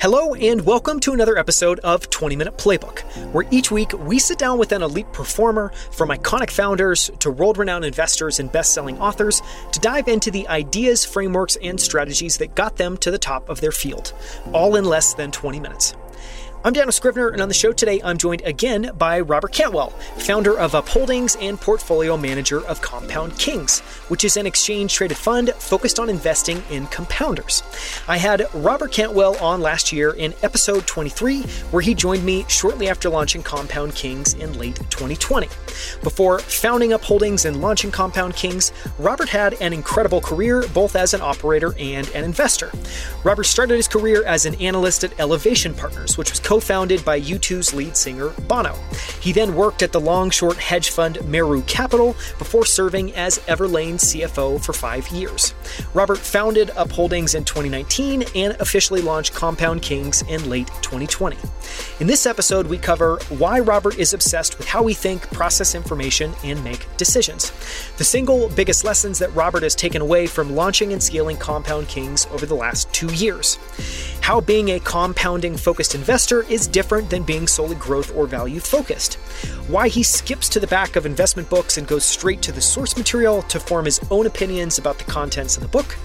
Hello, and welcome to another episode of 20 Minute Playbook, where each week we sit down with an elite performer, from iconic founders to world renowned investors and best selling authors, to dive into the ideas, frameworks, and strategies that got them to the top of their field, all in less than 20 minutes. I'm Daniel Scrivner, and on the show today, I'm joined again by Robert Cantwell, founder of Upholdings and portfolio manager of Compound Kings, which is an exchange traded fund focused on investing in compounders. I had Robert Cantwell on last year in episode 23, where he joined me shortly after launching Compound Kings in late 2020. Before founding Upholdings and launching Compound Kings, Robert had an incredible career both as an operator and an investor. Robert started his career as an analyst at Elevation Partners, which was co founded by U2's lead singer, Bono. He then worked at the long short hedge fund Meru Capital before serving as Everlane CFO for five years. Robert founded Upholdings in 2019 and officially launched Compound Kings in late 2020. In this episode, we cover why Robert is obsessed with how we think, process information, and make decisions. The single biggest lessons that Robert has taken away from launching and scaling Compound Kings over the last two years. How being a compounding focused investor is different than being solely growth or value focused. Why he skips to the back of investment books and goes straight to the source material to form his own opinions about the contents of the book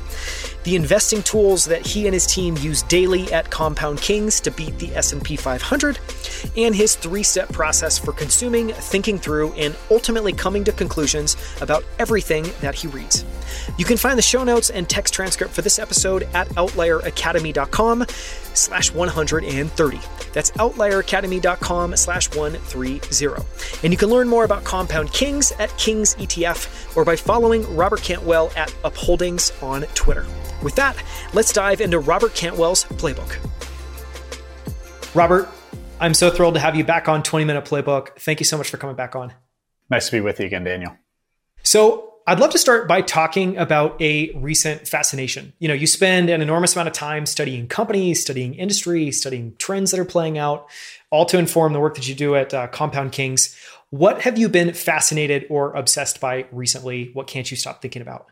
the investing tools that he and his team use daily at Compound Kings to beat the S&P 500, and his three-step process for consuming, thinking through, and ultimately coming to conclusions about everything that he reads. You can find the show notes and text transcript for this episode at outlieracademy.com slash 130. That's outlieracademy.com slash 130. And you can learn more about Compound Kings at Kings ETF or by following Robert Cantwell at Upholdings on Twitter. With that, let's dive into Robert Cantwell's playbook. Robert, I'm so thrilled to have you back on 20 Minute Playbook. Thank you so much for coming back on. Nice to be with you again, Daniel. So, I'd love to start by talking about a recent fascination. You know, you spend an enormous amount of time studying companies, studying industry, studying trends that are playing out, all to inform the work that you do at uh, Compound Kings. What have you been fascinated or obsessed by recently? What can't you stop thinking about?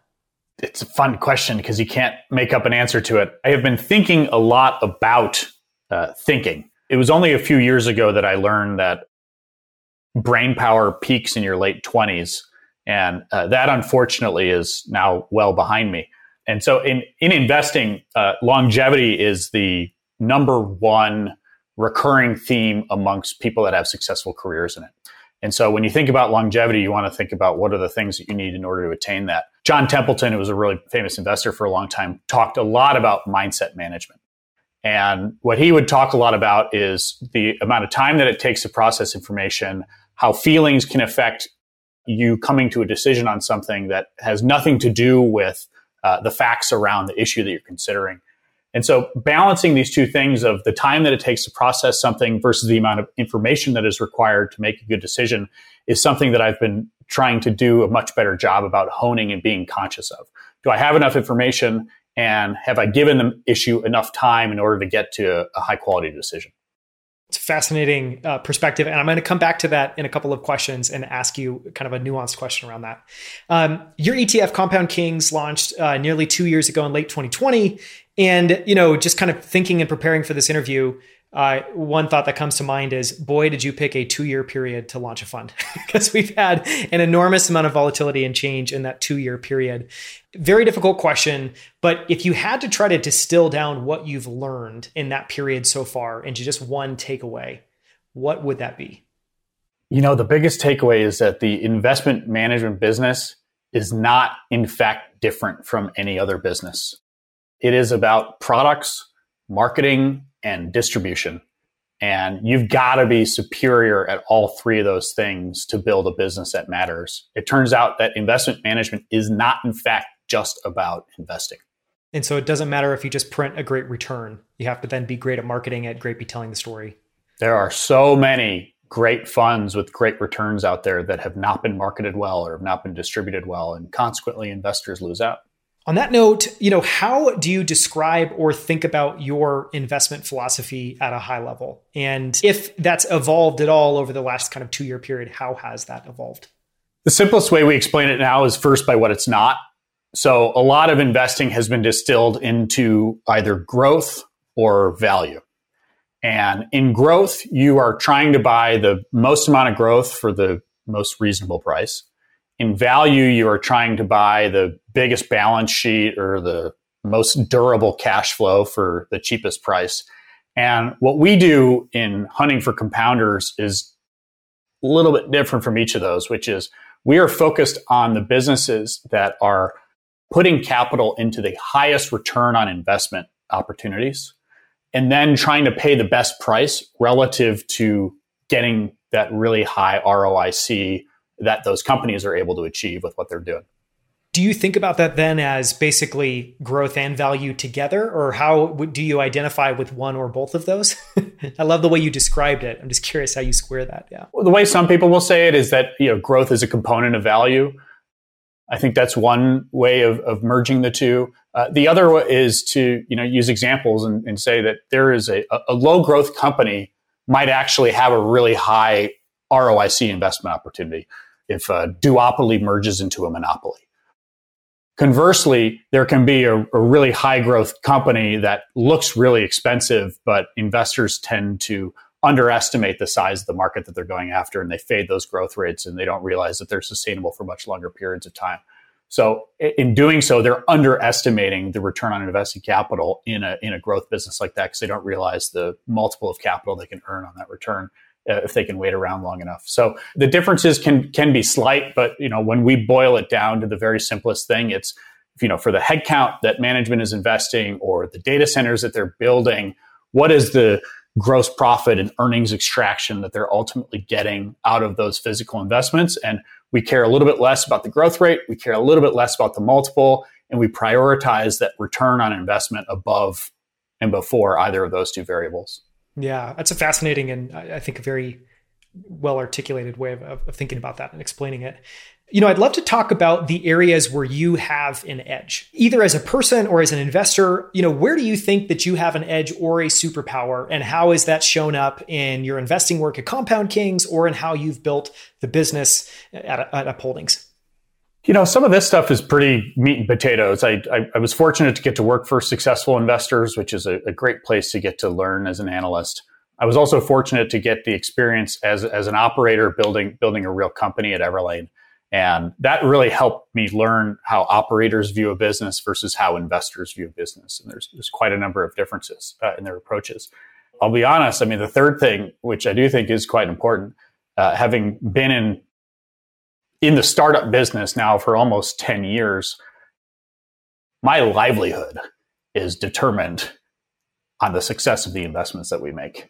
It's a fun question because you can't make up an answer to it. I have been thinking a lot about uh, thinking. It was only a few years ago that I learned that brain power peaks in your late 20s and uh, that unfortunately is now well behind me. And so in, in investing, uh, longevity is the number one recurring theme amongst people that have successful careers in it. And so when you think about longevity, you want to think about what are the things that you need in order to attain that. John Templeton, who was a really famous investor for a long time, talked a lot about mindset management. And what he would talk a lot about is the amount of time that it takes to process information, how feelings can affect you coming to a decision on something that has nothing to do with uh, the facts around the issue that you're considering. And so balancing these two things of the time that it takes to process something versus the amount of information that is required to make a good decision is something that I've been trying to do a much better job about honing and being conscious of. Do I have enough information and have I given the issue enough time in order to get to a high quality decision? It's fascinating uh, perspective, and I'm going to come back to that in a couple of questions and ask you kind of a nuanced question around that. Um, your ETF, Compound Kings, launched uh, nearly two years ago in late 2020, and you know, just kind of thinking and preparing for this interview, uh, one thought that comes to mind is, boy, did you pick a two-year period to launch a fund? because we've had an enormous amount of volatility and change in that two-year period. Very difficult question, but if you had to try to distill down what you've learned in that period so far into just one takeaway, what would that be? You know, the biggest takeaway is that the investment management business is not, in fact, different from any other business. It is about products, marketing, and distribution. And you've got to be superior at all three of those things to build a business that matters. It turns out that investment management is not, in fact, just about investing. And so it doesn't matter if you just print a great return. You have to then be great at marketing it, great at telling the story. There are so many great funds with great returns out there that have not been marketed well or have not been distributed well, and consequently, investors lose out. On that note, you know, how do you describe or think about your investment philosophy at a high level? And if that's evolved at all over the last kind of 2-year period, how has that evolved? The simplest way we explain it now is first by what it's not. So, a lot of investing has been distilled into either growth or value. And in growth, you are trying to buy the most amount of growth for the most reasonable price. In value, you are trying to buy the biggest balance sheet or the most durable cash flow for the cheapest price. And what we do in hunting for compounders is a little bit different from each of those, which is we are focused on the businesses that are putting capital into the highest return on investment opportunities and then trying to pay the best price relative to getting that really high ROIC that those companies are able to achieve with what they're doing. Do you think about that then as basically growth and value together, or how do you identify with one or both of those? I love the way you described it. I'm just curious how you square that. Yeah. Well, the way some people will say it is that you know growth is a component of value. I think that's one way of, of merging the two. Uh, the other is to you know use examples and, and say that there is a, a low growth company might actually have a really high ROIC investment opportunity if a duopoly merges into a monopoly. Conversely, there can be a, a, really high growth company that looks really expensive, but investors tend to underestimate the size of the market that they're going after and they fade those growth rates and they don't realize that they're sustainable for much longer periods of time. So in doing so, they're underestimating the return on invested capital in a, in a growth business like that because they don't realize the multiple of capital they can earn on that return uh, if they can wait around long enough. So the differences can can be slight, but you know when we boil it down to the very simplest thing, it's you know for the headcount that management is investing or the data centers that they're building, what is the gross profit and earnings extraction that they're ultimately getting out of those physical investments and we care a little bit less about the growth rate, we care a little bit less about the multiple, and we prioritize that return on investment above and before either of those two variables. Yeah, that's a fascinating and I think a very well articulated way of, of, thinking about that and explaining it. You know, I'd love to talk about the areas where you have an edge, either as a person or as an investor. You know, where do you think that you have an edge or a superpower, and how is that shown up in your investing work at Compound Kings or in how you've built the business at, at Upholdings? You know, some of this stuff is pretty meat and potatoes. I, I, I was fortunate to get to work for successful investors, which is a, a, great place to get to learn as an analyst. I was also fortunate to get the experience as, as an operator building building a real company at Everlane. And that really helped me learn how operators view a business versus how investors view a business. And there's, there's quite a number of differences uh, in their approaches. I'll be honest. I mean, the third thing, which I do think is quite important, uh, having been in in the startup business now for almost 10 years, my livelihood is determined on the success of the investments that we make.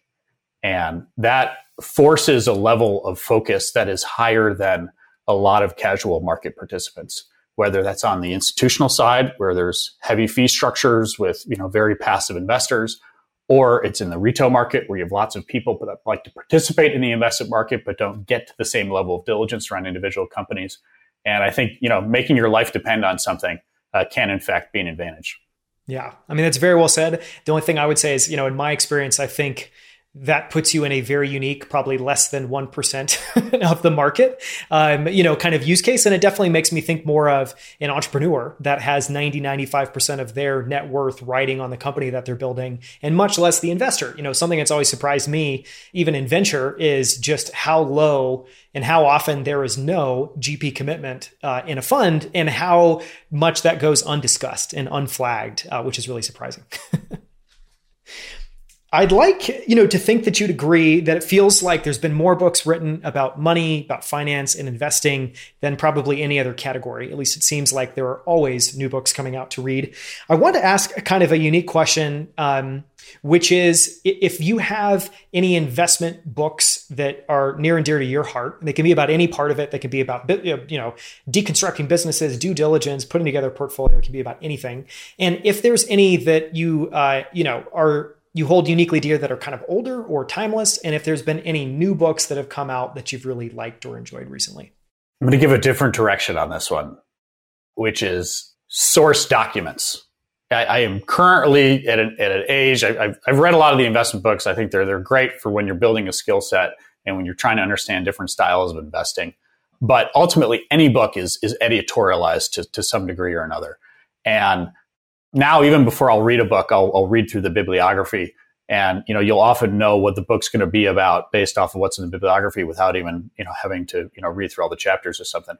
And that forces a level of focus that is higher than a lot of casual market participants whether that's on the institutional side where there's heavy fee structures with you know very passive investors or it's in the retail market where you have lots of people that like to participate in the investment market but don't get to the same level of diligence around individual companies. And I think you know making your life depend on something uh, can in fact be an advantage. Yeah, I mean that's very well said. The only thing I would say is you know in my experience, I think that puts you in a very unique, probably less than 1% of the market, um, you know, kind of use case. And it definitely makes me think more of an entrepreneur that has 90, 95% of their net worth riding on the company that they're building and much less the investor. You know, something that's always surprised me, even in venture, is just how low and how often there is no GP commitment uh, in a fund and how much that goes undiscussed and unflagged, uh, which is really surprising. I'd like, you know, to think that you'd agree that it feels like there's been more books written about money, about finance and investing than probably any other category. At least it seems like there are always new books coming out to read. I want to ask kind of a unique question, um, which is if you have any investment books that are near and dear to your heart, they can be about any part of it. They can be about, you know, deconstructing businesses, due diligence, putting together a portfolio. It can be about anything. And if there's any that you, uh, you know, are you hold uniquely dear that are kind of older or timeless, and if there's been any new books that have come out that you've really liked or enjoyed recently. I'm going to give a different direction on this one, which is source documents. I, I am currently at an, at an age, I, have I've read a lot of the investment books. I think they're, they're great for when you're building a skill set and when you're trying to understand different styles of investing. But ultimately, any book is, is editorialized to, to some degree or another. And now even before I'll read a book, I'll, I'll read through the bibliography And you know, you'll often know what the book's going to be about based off of what's in the bibliography without even you know having to you know read through all the chapters or something.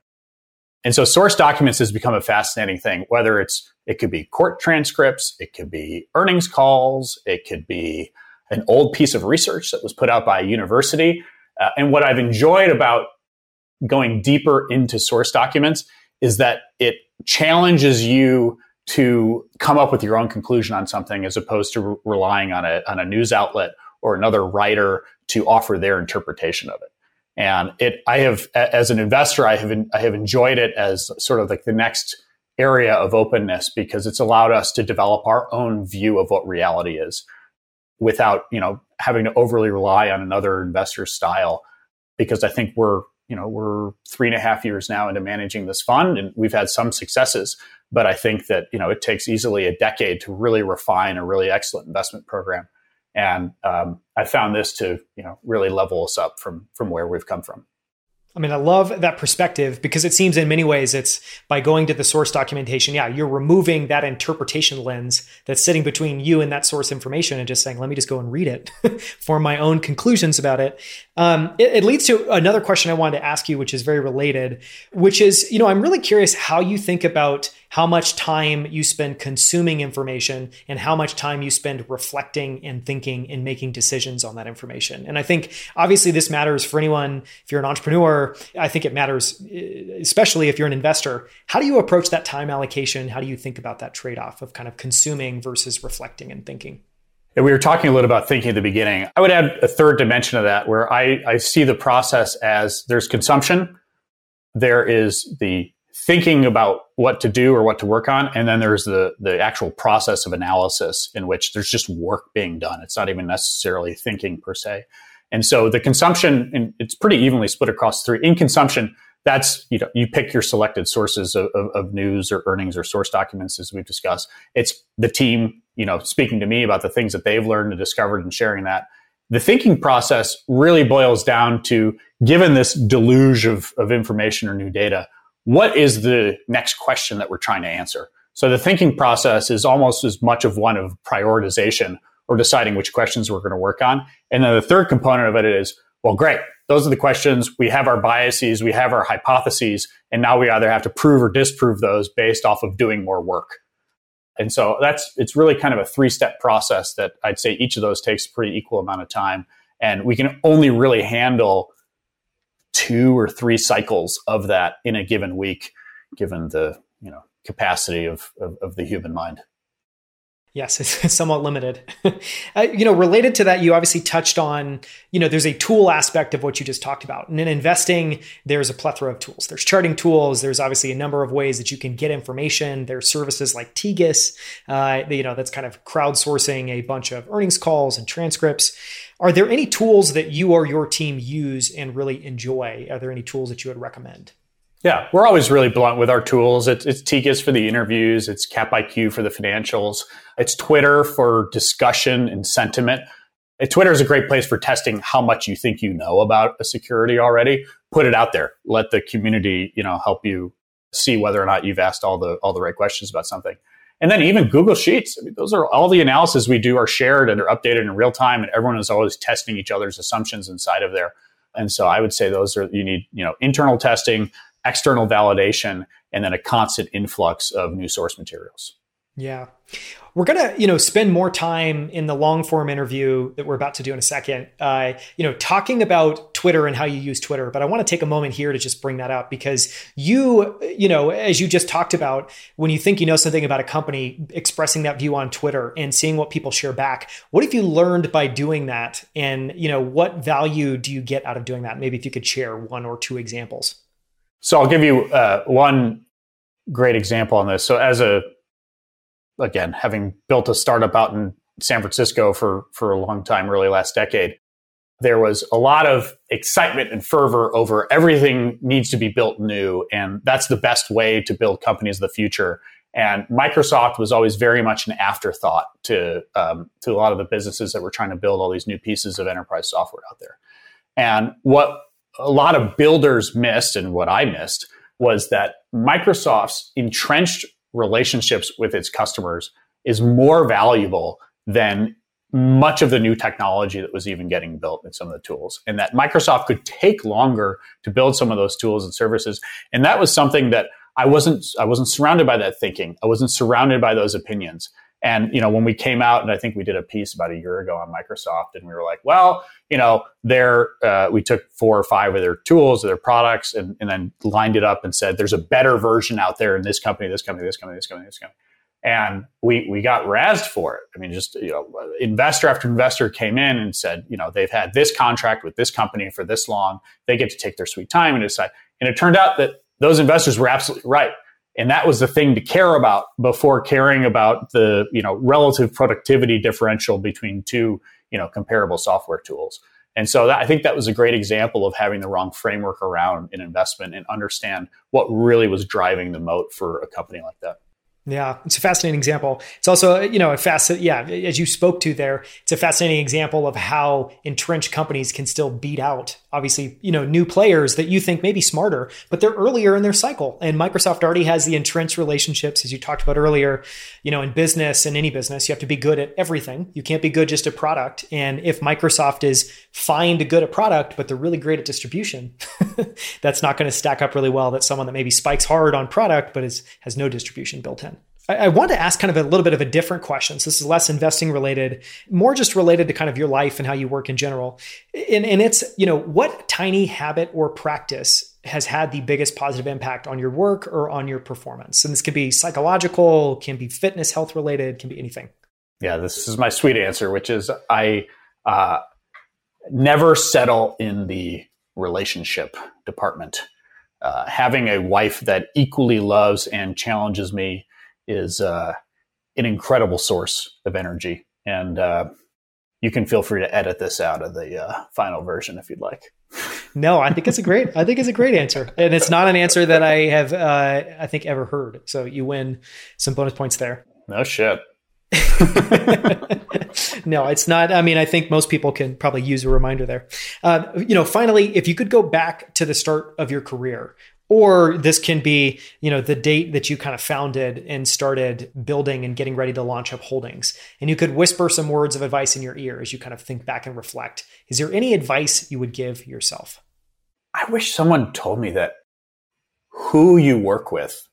And so source documents has become a fascinating thing, whether it's, it could be court transcripts, it could be earnings calls, it could be an old piece of research that was put out by a university. Uh, and what I've enjoyed about going deeper into source documents is that it challenges you to come up with your own conclusion on something as opposed to re- relying on a, on a news outlet or another writer to offer their interpretation of it. And it, I have, as an investor, I have, I have enjoyed it as sort of like the next area of openness because it's allowed us to develop our own view of what reality is without, you know, having to overly rely on another investor's style. Because I think we're, you know, we're three and a half years now into managing this fund and we've had some successes, but I think that, you know, it takes easily a decade to really refine a really excellent investment program. And um, I found this to you know really level us up from from where we've come from. I mean, I love that perspective because it seems in many ways it's by going to the source documentation, yeah, you're removing that interpretation lens that's sitting between you and that source information and just saying, let me just go and read it for my own conclusions about it. Um, it. It leads to another question I wanted to ask you, which is very related, which is, you know, I'm really curious how you think about how much time you spend consuming information and how much time you spend reflecting and thinking and making decisions on that information. And I think obviously this matters for anyone. If you're an entrepreneur, I think it matters, especially if you're an investor. How do you approach that time allocation? How do you think about that trade off of kind of consuming versus reflecting and thinking? And we were talking a little about thinking at the beginning. I would add a third dimension of that where I, I see the process as there's consumption, there is the thinking about what to do or what to work on. And then there's the the actual process of analysis in which there's just work being done. It's not even necessarily thinking per se. And so the consumption and it's pretty evenly split across three. In consumption that's you know you pick your selected sources of, of, of news or earnings or source documents as we've discussed. It's the team you know speaking to me about the things that they've learned and discovered and sharing that. The thinking process really boils down to given this deluge of, of information or new data what is the next question that we're trying to answer? So the thinking process is almost as much of one of prioritization or deciding which questions we're going to work on. And then the third component of it is, well, great. Those are the questions. We have our biases, we have our hypotheses, and now we either have to prove or disprove those based off of doing more work. And so that's it's really kind of a three-step process that I'd say each of those takes a pretty equal amount of time. And we can only really handle two or three cycles of that in a given week, given the you know capacity of, of, of the human mind. Yes, it's somewhat limited. uh, you know, related to that, you obviously touched on, you know, there's a tool aspect of what you just talked about. And in investing, there's a plethora of tools. There's charting tools. There's obviously a number of ways that you can get information. There's services like Tegus, uh, you know, that's kind of crowdsourcing a bunch of earnings calls and transcripts. Are there any tools that you or your team use and really enjoy? Are there any tools that you would recommend? Yeah, we're always really blunt with our tools. It's, it's for the interviews, it's CapIQ for the financials, it's Twitter for discussion and sentiment. Eh, Twitter is a great place for testing how much you think you know about a security already. Put it out there. Let the community, you know, help you see whether or not you've asked all the all the right questions about something. And then even Google Sheets. I mean, those are all the analysis we do are shared and are updated in real time, and everyone is always testing each other's assumptions inside of there. And so I would say those are you need you know internal testing, external validation, and then a constant influx of new source materials. Yeah. We're gonna, you know, spend more time in the long form interview that we're about to do in a second, uh, you know, talking about Twitter and how you use Twitter. But I want to take a moment here to just bring that up because you, you know, as you just talked about, when you think you know something about a company, expressing that view on Twitter and seeing what people share back. What have you learned by doing that? And you know, what value do you get out of doing that? Maybe if you could share one or two examples. So I'll give you uh, one great example on this. So as a again, having built a startup out in San Francisco for for a long time, really last decade, there was a lot of excitement and fervor over everything needs to be built new, and that's the best way to build companies of the future. And Microsoft was always very much an afterthought to um, to a lot of the businesses that were trying to build all these new pieces of enterprise software out there. And what a lot of builders missed and what I missed was that Microsoft's entrenched relationships with its customers is more valuable than much of the new technology that was even getting built in some of the tools and that Microsoft could take longer to build some of those tools and services. And that was something that I wasn't, I wasn't surrounded by that thinking. I wasn't surrounded by those opinions. And, you know, when we came out and I think we did a piece about a year ago on Microsoft and we were like, well, you know, they're, uh, we took four or five of their tools, of their products and, and then lined it up and said, there's a better version out there in this company, this company, this company, this company, this company and we we got razzed for it. I mean, just you know, investor after investor came in and said, you know, they've had this contract with this company for this long. They get to take their sweet time and decide. And it turned out that those investors were absolutely right, and that was the thing to care about before caring about the you know relative productivity differential between two you know comparable software tools. And so that, I think that was a great example of having the wrong framework around an investment and understand what really was driving the moat for a company like that. Yeah, it's a fascinating example. It's also, you know, a facet. Yeah, as you spoke to there, it's a fascinating example of how entrenched companies can still beat out, obviously, you know, new players that you think may be smarter, but they're earlier in their cycle. And Microsoft already has the entrenched relationships, as you talked about earlier. You know, in business and any business, you have to be good at everything. You can't be good just at product. And if Microsoft is fine to good at product, but they're really great at distribution, that's not going to stack up really well. That someone that maybe spikes hard on product but is has no distribution built in. I, want to ask kind of a little bit of a different question. So this is less investing related, more just related to kind of your life and how you work in general. And, and it's, you know, what tiny habit or practice has had the biggest positive impact on your work or on your performance? And this could be psychological, can be fitness, health related, can be anything. Yeah, this is my sweet answer, which is I uh, never settle in the relationship department. Uh, having a wife that equally loves and challenges me is uh, an incredible source of energy. And uh, you can feel free to edit this out of the uh, final version if you'd like. No, I think it's a great. I think it's a great answer, and it's not an answer that I have. Uh, I think ever heard. So you win some bonus points there. No shit. no, it's not. I mean, I think most people can probably use a reminder there. Uh, you know, finally, if you could go back to the start of your career, or this can be you know the date that you kind of founded and started building and getting ready to launch Upholdings. And you could whisper some words of advice in your ear as you kind of think back and reflect. Is there any advice you would give yourself? I wish someone told me that who you work with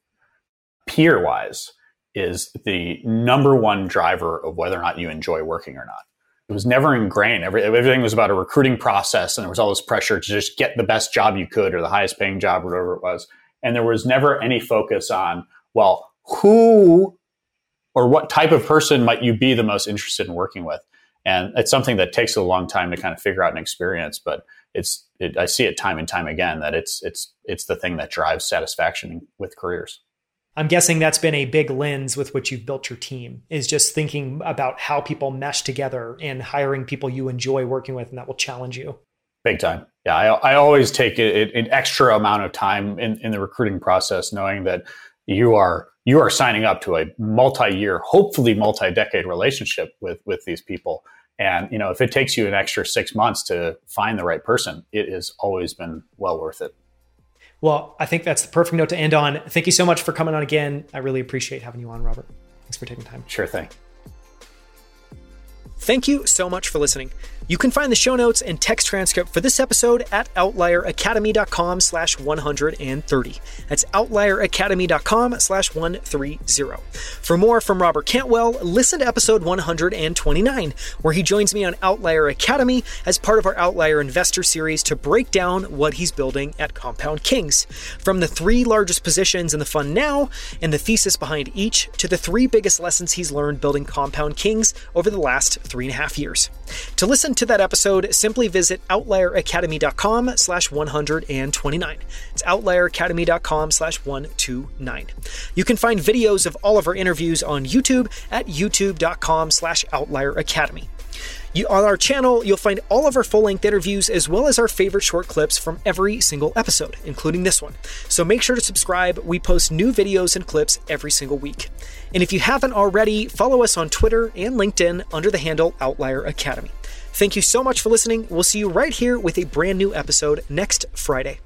peer wise is the number one driver of whether or not you enjoy working or not it was never ingrained. Every, everything was about a recruiting process, and there was all this pressure to just get the best job you could or the highest paying job, or whatever it was. And there was never any focus on, well, who or what type of person might you be the most interested in working with? And it's something that takes a long time to kind of figure out and experience, but it's it, I see it time and time again that it's it's it's the thing that drives satisfaction with careers. I'm guessing that's been a big lens with which you've built your team is just thinking about how people mesh together and hiring people you enjoy working with and that will challenge you. Big time. Yeah, I, I always take a, an extra amount of time in, in the recruiting process, knowing that you are you are signing up to a multi-year, hopefully multi-decade relationship with with these people. And you know, if it takes you an extra six months to find the right person, it has always been well worth it. Well, I think that's the perfect note to end on. Thank you so much for coming on again. I really appreciate having you on, Robert. Thanks for taking time. Sure thing. Thank you so much for listening. You can find the show notes and text transcript for this episode at outlieracademy.com slash 130. That's outlieracademy.com slash 130. For more from Robert Cantwell, listen to episode 129, where he joins me on Outlier Academy as part of our Outlier Investor Series to break down what he's building at Compound Kings. From the three largest positions in the fund now and the thesis behind each to the three biggest lessons he's learned building Compound Kings over the last three and a half years. To listen to that episode, simply visit outlieracademy.com slash 129. It's outlieracademy.com slash 129. You can find videos of all of our interviews on YouTube at youtube.com slash outlieracademy. You, on our channel, you'll find all of our full length interviews as well as our favorite short clips from every single episode, including this one. So make sure to subscribe. We post new videos and clips every single week. And if you haven't already, follow us on Twitter and LinkedIn under the handle Outlier Academy. Thank you so much for listening. We'll see you right here with a brand new episode next Friday.